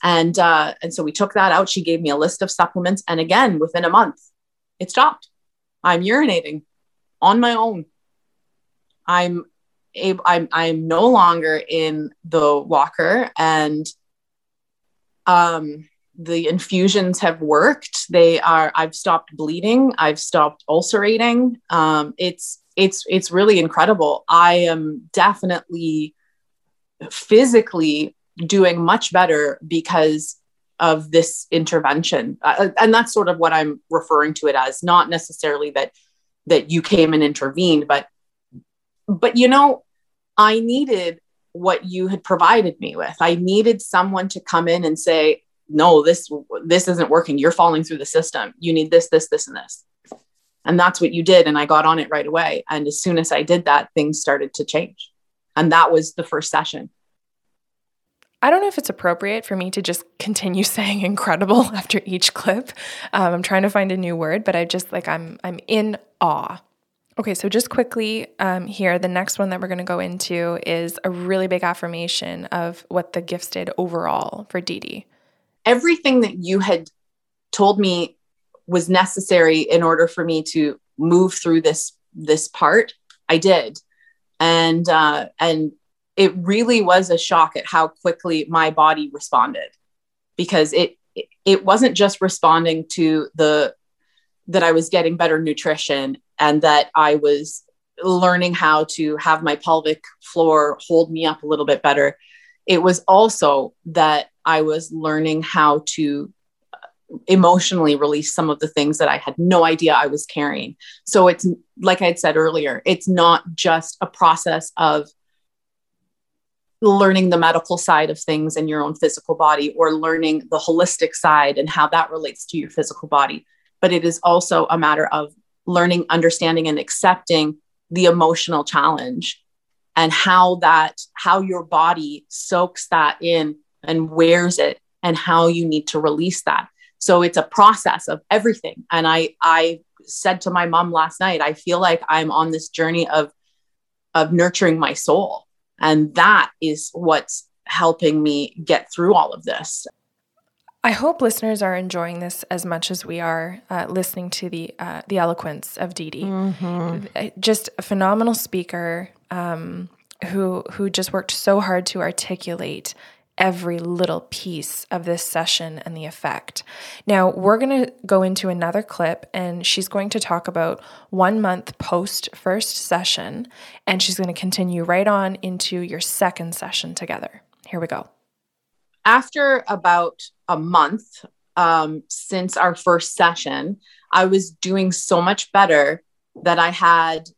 and uh, and so we took that out. She gave me a list of supplements, and again, within a month, it stopped. I'm urinating on my own. I'm able. I'm I'm no longer in the walker, and um, the infusions have worked. They are. I've stopped bleeding. I've stopped ulcerating. Um, it's it's it's really incredible. I am definitely physically doing much better because of this intervention. Uh, and that's sort of what i'm referring to it as not necessarily that that you came and intervened but but you know i needed what you had provided me with. I needed someone to come in and say no this this isn't working. You're falling through the system. You need this this this and this. And that's what you did and i got on it right away. And as soon as i did that things started to change. And that was the first session I don't know if it's appropriate for me to just continue saying incredible after each clip. Um, I'm trying to find a new word, but I just like I'm I'm in awe. Okay, so just quickly um, here, the next one that we're going to go into is a really big affirmation of what the gifts did overall for Dee Dee. Everything that you had told me was necessary in order for me to move through this this part. I did, and uh, and it really was a shock at how quickly my body responded because it it wasn't just responding to the that I was getting better nutrition and that I was learning how to have my pelvic floor hold me up a little bit better. It was also that I was learning how to emotionally release some of the things that I had no idea I was carrying. So it's like I had said earlier, it's not just a process of learning the medical side of things in your own physical body or learning the holistic side and how that relates to your physical body. But it is also a matter of learning, understanding, and accepting the emotional challenge and how that, how your body soaks that in and wears it and how you need to release that. So it's a process of everything. And I, I said to my mom last night, I feel like I'm on this journey of, of nurturing my soul and that is what's helping me get through all of this. I hope listeners are enjoying this as much as we are uh, listening to the uh, the eloquence of Dee Dee. Mm-hmm. Uh, just a phenomenal speaker um, who who just worked so hard to articulate every little piece of this session and the effect. Now, we're going to go into another clip and she's going to talk about one month post first session and she's going to continue right on into your second session together. Here we go. After about a month um, since our first session, I was doing so much better that I had.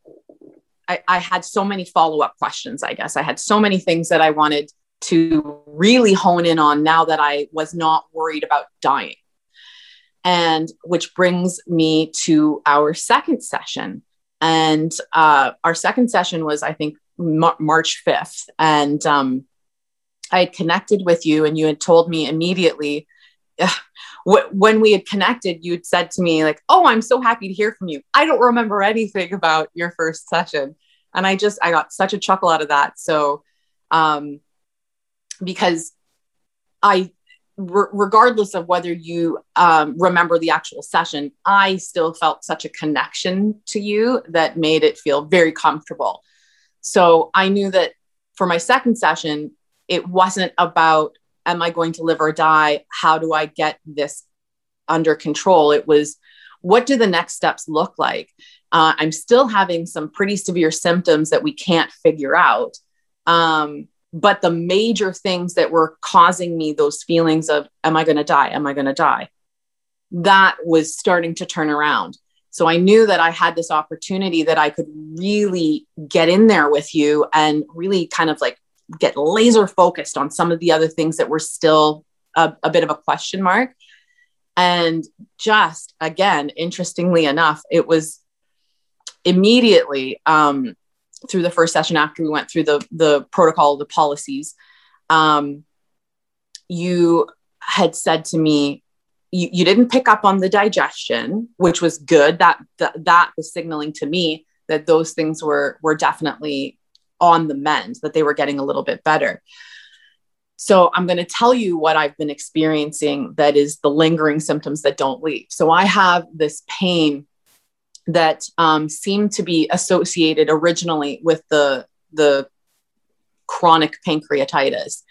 I, I had so many follow up questions, I guess. I had so many things that I wanted to really hone in on now that I was not worried about dying. And which brings me to our second session. And uh, our second session was, I think, Mar- March 5th. And um, I had connected with you, and you had told me immediately when we had connected, you'd said to me, like, Oh, I'm so happy to hear from you. I don't remember anything about your first session. And I just, I got such a chuckle out of that. So, um, because I, re- regardless of whether you um, remember the actual session, I still felt such a connection to you that made it feel very comfortable. So I knew that for my second session, it wasn't about, am I going to live or die? How do I get this under control? It was, what do the next steps look like? Uh, I'm still having some pretty severe symptoms that we can't figure out. Um, but the major things that were causing me those feelings of am i going to die? Am i going to die? That was starting to turn around. So i knew that i had this opportunity that i could really get in there with you and really kind of like get laser focused on some of the other things that were still a, a bit of a question mark. And just again, interestingly enough, it was immediately um, through the first session after we went through the the protocol, the policies. Um, you had said to me, you, you didn't pick up on the digestion, which was good. That, that that was signaling to me that those things were were definitely on the mend, that they were getting a little bit better. So I'm going to tell you what I've been experiencing that is the lingering symptoms that don't leave. So I have this pain that um, seemed to be associated originally with the the chronic pancreatitis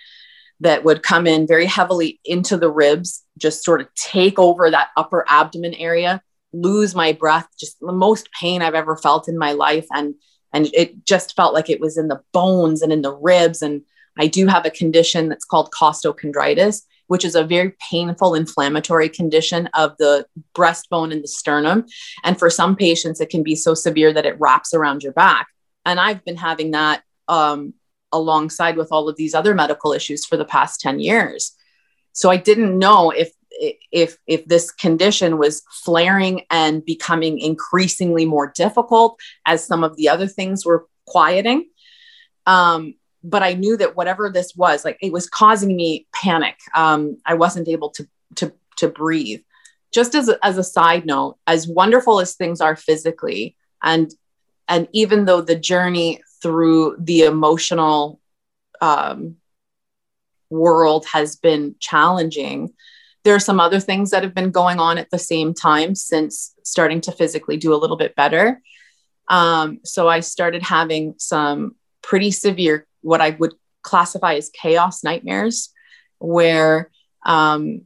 that would come in very heavily into the ribs, just sort of take over that upper abdomen area, lose my breath, just the most pain I've ever felt in my life. And, and it just felt like it was in the bones and in the ribs. And I do have a condition that's called costochondritis, which is a very painful inflammatory condition of the breastbone and the sternum. And for some patients, it can be so severe that it wraps around your back. And I've been having that um, alongside with all of these other medical issues for the past 10 years. So I didn't know if if if this condition was flaring and becoming increasingly more difficult as some of the other things were quieting. Um, but I knew that whatever this was, like it was causing me panic. Um, I wasn't able to to to breathe. Just as as a side note, as wonderful as things are physically, and and even though the journey through the emotional um, world has been challenging. There are some other things that have been going on at the same time since starting to physically do a little bit better. Um, so I started having some pretty severe, what I would classify as chaos nightmares, where um,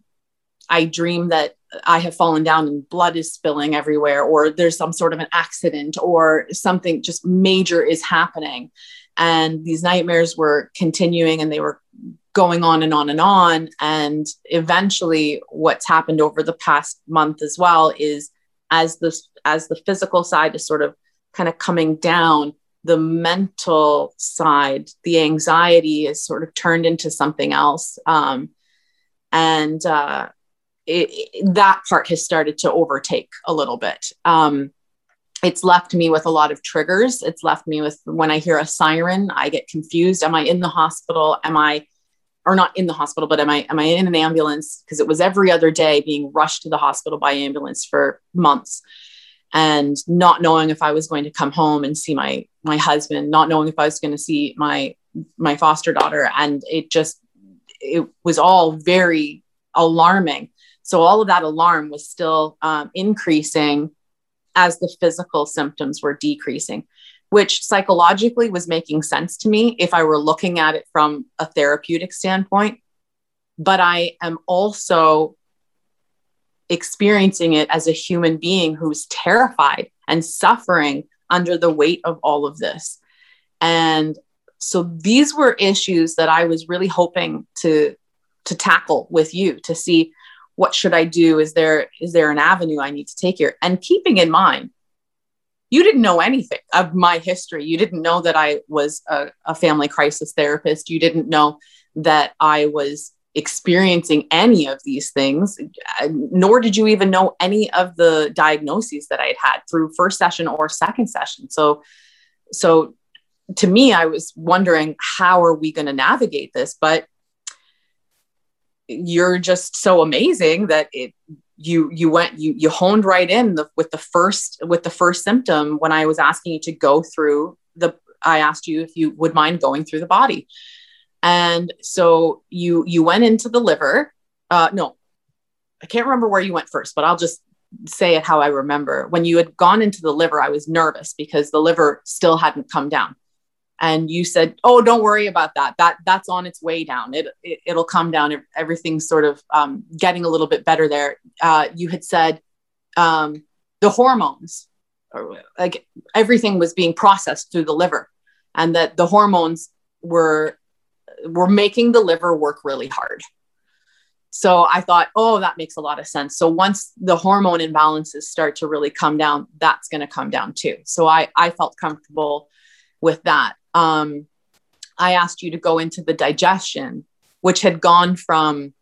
I dream that I have fallen down and blood is spilling everywhere, or there's some sort of an accident, or something just major is happening. And these nightmares were continuing and they were going on and on and on. And eventually, what's happened over the past month as well is as this as the physical side is sort of kind of coming down, the mental side, the anxiety is sort of turned into something else. Um, and uh, it, that part has started to overtake a little bit. Um, it's left me with a lot of triggers. It's left me with when I hear a siren, I get confused. Am I in the hospital? Am I, or not in the hospital, but am I am I in an ambulance? Because it was every other day being rushed to the hospital by ambulance for months, and not knowing if I was going to come home and see my my husband, not knowing if I was going to see my my foster daughter, and it just it was all very alarming so all of that alarm was still um, increasing as the physical symptoms were decreasing, which psychologically was making sense to me if I were looking at it from a therapeutic standpoint. But I am also experiencing it as a human being who's terrified and suffering under the weight of all of this. And so these were issues that I was really hoping to to tackle with you to see what should i do? Is there is there an avenue i need to take here? And keeping in mind you didn't know anything of my history. You didn't know that i was a, a family crisis therapist. You didn't know that i was experiencing any of these things uh, nor did you even know any of the diagnoses that i had had through first session or second session so so to me i was wondering how are we going to navigate this but you're just so amazing that it you you went you you honed right in the, with the first with the first symptom when I was asking you to go through the I asked you if you would mind going through the body. And so you you went into the liver. Uh no. I can't remember where you went first, but I'll just say it how I remember. When you had gone into the liver, I was nervous because the liver still hadn't come down and you said oh don't worry about that that that's on its way down it, it will come down everything's sort of um, getting a little bit better there uh, you had said um, the hormones like everything was being processed through the liver and that the hormones were were making the liver work really hard. So i thought oh that makes a lot of sense. So once the hormone imbalances start to really come down that's going to come down too. So i i felt comfortable with that. Um, I asked you to go into the digestion, which had gone from,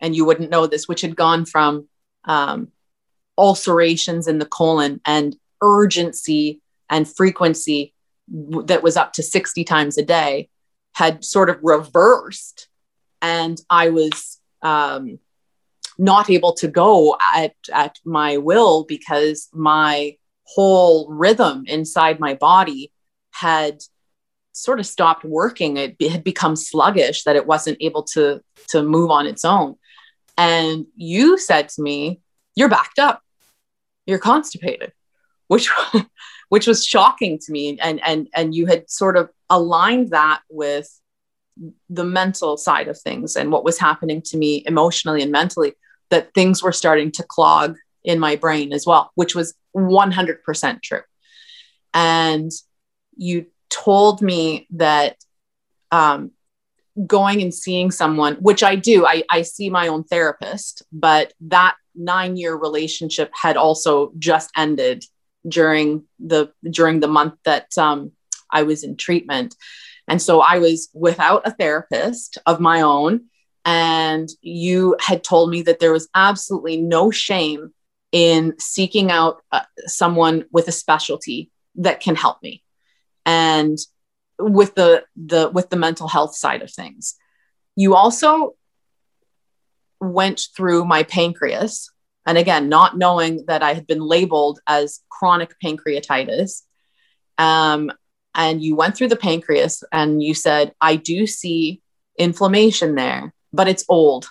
and you wouldn't know this, which had gone from um, ulcerations in the colon and urgency and frequency that was up to 60 times a day had sort of reversed and i was um, not able to go at, at my will because my whole rhythm inside my body had sort of stopped working. It had become sluggish that it wasn't able to to move on its own. And you said to me you're backed up. You're constipated which which was shocking to me. And and and you had sort of aligned that with the mental side of things and what was happening to me emotionally and mentally that things were starting to clog in my brain as well which was 100% true. And you told me that um, going and seeing someone which i do I, I see my own therapist but that nine year relationship had also just ended during the during the month that um, I was in treatment. And so I was without a therapist of my own. And you had told me that there was absolutely no shame in seeking out uh, someone with a specialty that can help me. And with the the with the mental health side of things. You also went through my pancreas and again, not knowing that I had been labeled as chronic pancreatitis. Um, and you went through the pancreas and you said, I do see inflammation there, but it's old.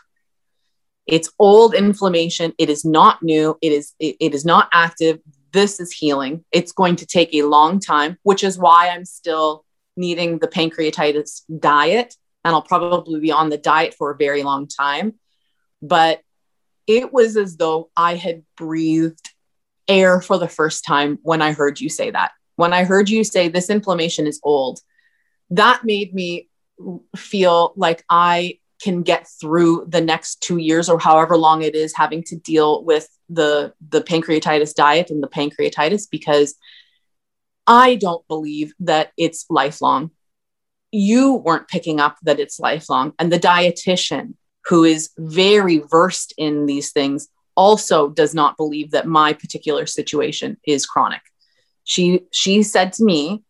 It's old inflammation. It is not new. It is it, it is not active. This is healing. It's going to take a long time, which is why I'm still needing the pancreatitis diet. And I'll probably be on the diet for a very long time. But it was as though I had breathed air for the first time when I heard you say that. When I heard you say this inflammation is old, that made me feel like I can get through the next two years or however long it is having to deal with the the pancreatitis diet and the pancreatitis because I don't believe that it's lifelong. You weren't picking up that it's lifelong. And the dietitian who is very versed in these things, also does not believe that my particular situation is chronic. She she said to me,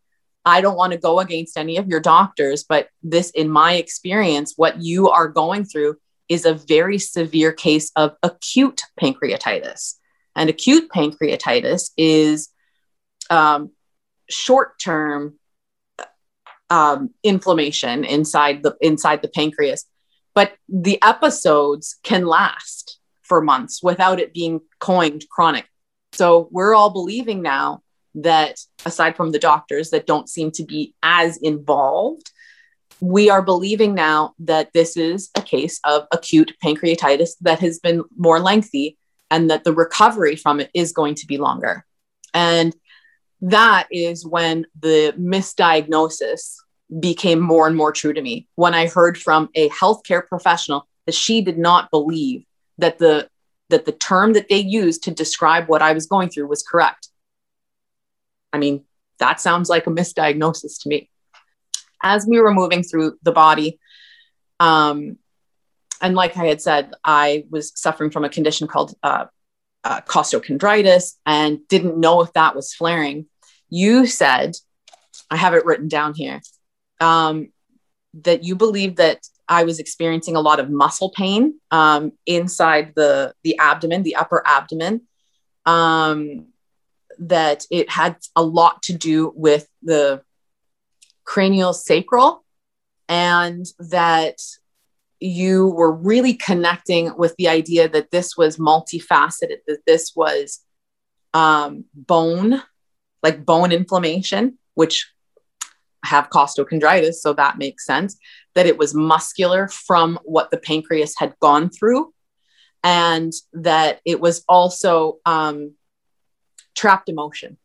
I don't want to go against any of your doctors, but this in my experience what you are going through is a very severe case of acute pancreatitis. And acute pancreatitis is um, short-term um, inflammation inside the inside the pancreas but the episodes can last for months without it being coined chronic. So we're all believing now that, aside from the doctors that don't seem to be as involved, we are believing now that this is a case of acute pancreatitis that has been more lengthy and that the recovery from it is going to be longer. And that is when the misdiagnosis became more and more true to me when I heard from a healthcare professional that she did not believe that the that the term that they used to describe what I was going through was correct. I mean, that sounds like a misdiagnosis to me. As we were moving through the body, um, and like I had said, I was suffering from a condition called uh, uh, costochondritis and didn't know if that was flaring. You said, I have it written down here um, that you believe that I was experiencing a lot of muscle pain um, inside the the abdomen, the upper abdomen. Um, that it had a lot to do with the cranial sacral, and that you were really connecting with the idea that this was multifaceted, that this was um, bone, like bone inflammation, which have costochondritis, so that makes sense. That it was muscular from what the pancreas had gone through, and that it was also um, trapped emotion.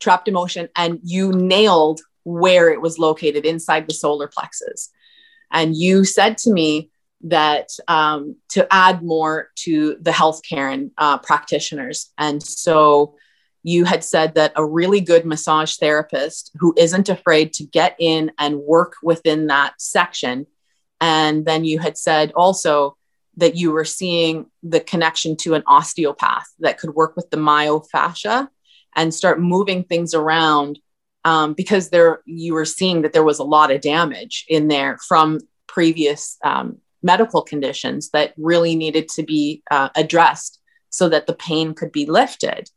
Trapped emotion, and you nailed where it was located inside the solar plexus. And you said to me that um, to add more to the healthcare and uh, practitioners. And so you had said that a really good massage therapist who isn't afraid to get in and work within that section. And then you had said also that you were seeing the connection to an osteopath that could work with the myofascia and start moving things around um, because there you were seeing that there was a lot of damage in there from previous um, medical conditions that really needed to be uh, addressed so that the pain could be lifted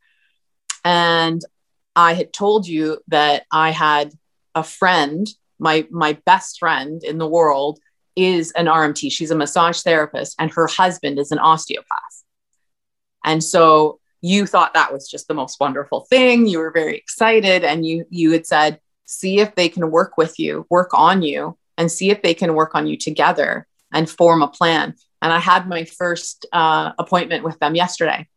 and i had told you that i had a friend my my best friend in the world is an RMT. She's a massage therapist, and her husband is an osteopath. And so you thought that was just the most wonderful thing. You were very excited, and you you had said, "See if they can work with you, work on you, and see if they can work on you together and form a plan." And I had my first uh, appointment with them yesterday,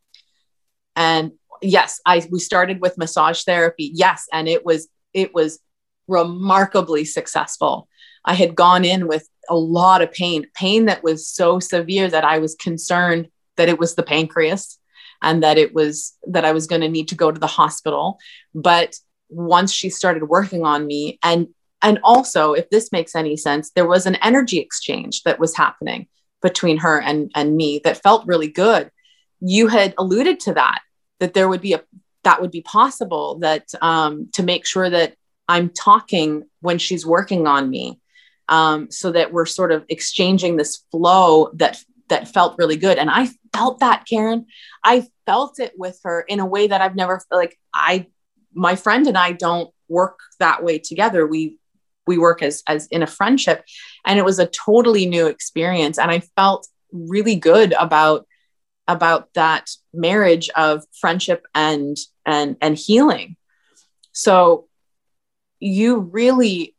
and yes, I we started with massage therapy. Yes, and it was it was remarkably successful. I had gone in with a lot of pain, pain that was so severe that I was concerned that it was the pancreas and that it was that I was going to need to go to the hospital. But once she started working on me and and also if this makes any sense, there was an energy exchange that was happening between her and and me that felt really good. You had alluded to that that there would be a that would be possible that um, to make sure that I'm talking when she's working on me um, so that we're sort of exchanging this flow that that felt really good. And i felt that karen. I felt it with her in a way that i've never like i my friend and i don't work that way together. We we work as as in a friendship. And it was a totally new experience. And i felt really good about about that marriage of friendship and and and healing so you really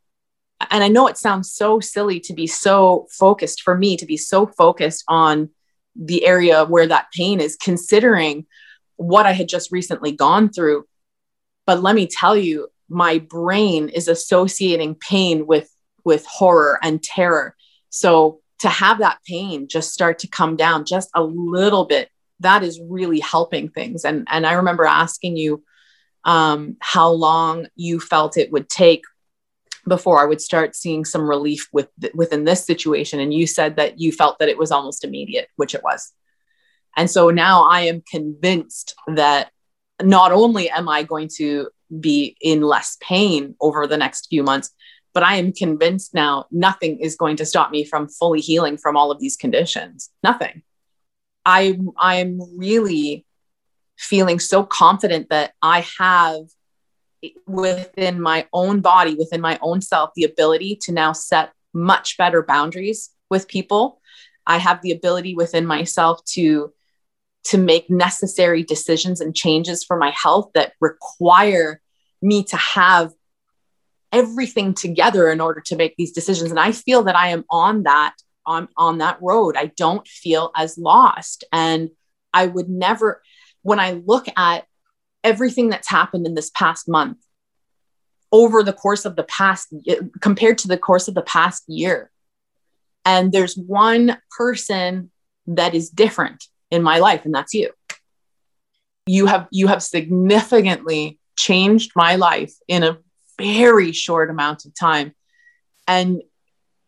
and I know it sounds so silly to be so focused for me to be so focused on the area where that pain is, considering what I had just recently gone through. But let me tell you, my brain is associating pain with with horror and terror. So to have that pain just start to come down just a little bit, that is really helping things. And and I remember asking you um, how long you felt it would take before I would start seeing some relief with within this situation. And you said that you felt that it was almost immediate, which it was. And so now I am convinced that not only am I going to be in less pain over the next few months, but I am convinced now nothing is going to stop me from fully healing from all of these conditions. Nothing. I I am really feeling so confident that I have within my own body, within my own self, the ability to now set much better boundaries with people. I have the ability within myself to to make necessary decisions and changes for my health that require me to have everything together in order to make these decisions. And i feel that i am on that on on that road. I don't feel as lost. And i would never when i look at everything that's happened in this past month over the course of the past compared to the course of the past year and there's one person that is different in my life and that's you. You have you have significantly changed my life in a very short amount of time. And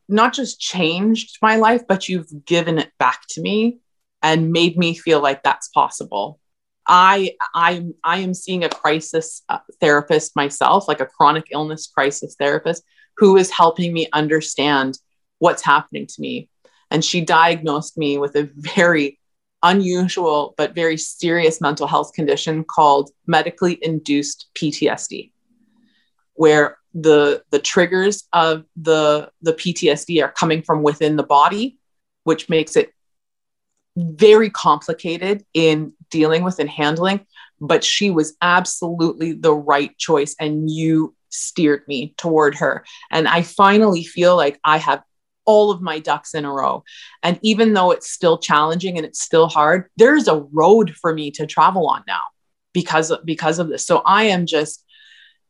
not just changed my life but you've given it back to me and made me feel like that's possible. I I I am seeing a crisis uh, therapist myself, like a chronic illness crisis therapist, who is helping me understand what's happening to me. And she diagnosed me with a very unusual but very serious mental health condition called medically induced PTSD, where the the triggers of the the PTSD are coming from within the body, which makes it very complicated in dealing with and handling, but she was absolutely the right choice. And you steered me toward her. And I finally feel like I have all of my ducks in a row. And even though it's still challenging and it's still hard, there's a road for me to travel on now because because of this. So I am just,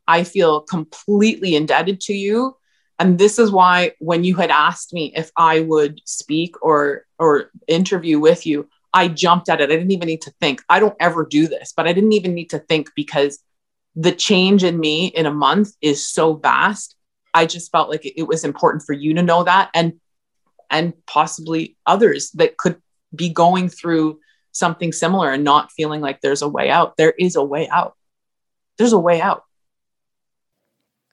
I feel completely indebted to you and this is why when you had asked me if i would speak or or interview with you i jumped at it i didn't even need to think i don't ever do this but i didn't even need to think because the change in me in a month is so vast i just felt like it was important for you to know that and and possibly others that could be going through something similar and not feeling like there's a way out. There is a way out. There's a way out.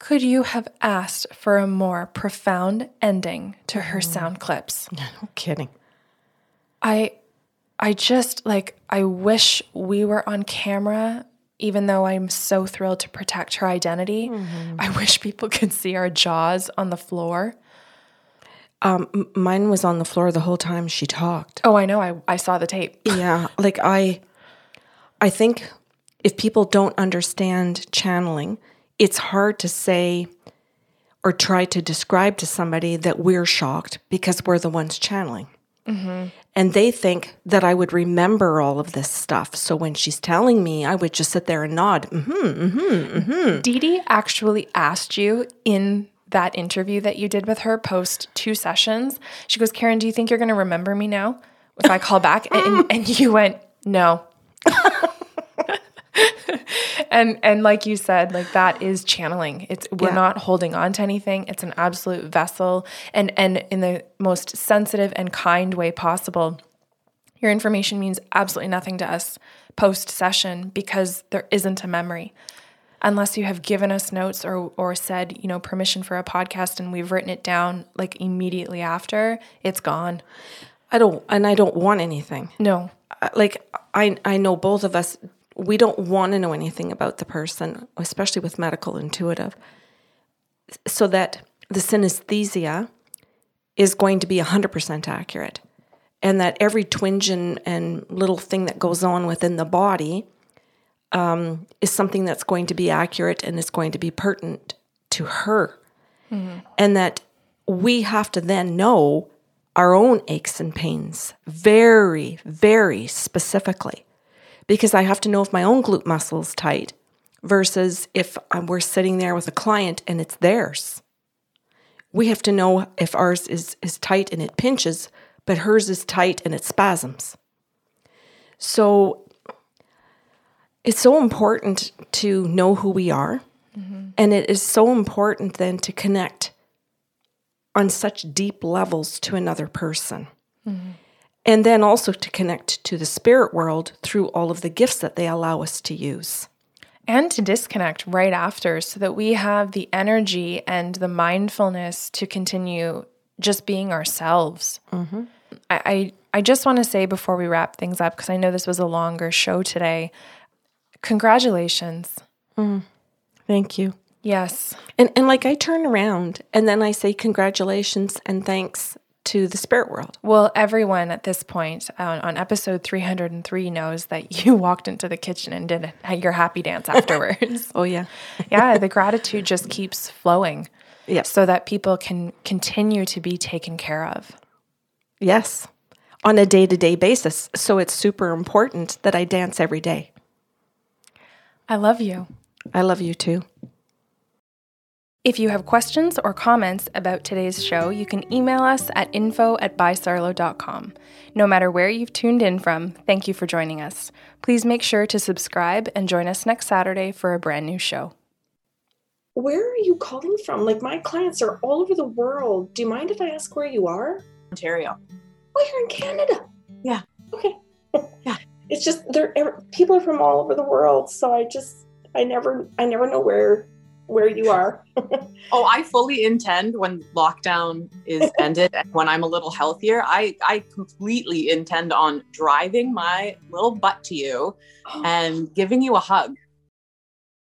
Could you have asked for a more profound ending to her Mm. sound clips? No kidding. I I just like I wish we were on camera even though I'm so thrilled to protect her identity. Mm-hmm. I wish people could see our jaws on the floor. Um, mine was on the floor the whole time she talked. Oh, I know. I, I saw the tape. yeah, like I, I think if people don't understand channeling, it's hard to say or try to describe to somebody that we're shocked because we're the ones channeling. Mm-hmm. And they think that I would remember all of this stuff. So when she's telling me, I would just sit there and nod. mm-hmm, mm-hmm, mm-hmm. Dee Dee actually asked you in that interview that you did with her post two sessions. She goes, Karen, do you think you're going to remember me now if I call back? And, and you went, no. and and like you said, like that is channeling. It's we're Yeah. not holding on to anything. It's an absolute vessel, and and in the most sensitive and kind way possible. Your information means absolutely nothing to us post session because there isn't a memory unless you have given us notes or or said you know permission for a podcast and we've written it down like immediately after it's gone I don't, and I don't want anything. no Uh, like I I know both of us we don't want to know anything about the person, especially with medical intuitive. So that the synesthesia is going to be 100% accurate and that every twinge and, and little thing that goes on within the body um, is something that's going to be accurate and is going to be pertinent to her. And that we have to then know our own aches and pains very, very specifically. Because I have to know if my own glute muscle is tight versus if we're sitting there with a client and it's theirs. We have to know if ours is, is tight and it pinches, but hers is tight and it spasms. So it's so important to know who we are. Mm-hmm. And it is so important then to connect on such deep levels to another person. Mm-hmm. And then also to connect to the spirit world through all of the gifts that they allow us to use. and to disconnect right after so that we have the energy and the mindfulness to continue just being ourselves. Mm-hmm. I, I, I just want to say before we wrap things up, because I know this was a longer show today, congratulations. Mm-hmm. Thank you. Yes. And and like I turn around and then I say congratulations and thanks to the spirit world. Well, everyone at this point on, on episode 303 knows that you walked into the kitchen and did a- your happy dance afterwards. Oh yeah. yeah, the gratitude just keeps flowing Yes. so that people can continue to be taken care of. Yes. On a day-to-day basis. So it's super important that I dance every day. I love you. I love you too. If you have questions or comments about today's show, you can email us at info at bysarlo.com. No matter where you've tuned in from, thank you for joining us. Please make sure to subscribe and join us next Saturday for a brand new show. Where are you calling from? Like my clients are all over the world. Do you mind if I ask where you are? Ontario. Oh, you're in Canada. Yeah. Okay. Yeah. It's just there. People are from all over the world, so I just I never I never know where where you are. Oh, I fully intend when lockdown is ended and when I'm a little healthier, I, I completely intend on driving my little butt to you and giving you a hug.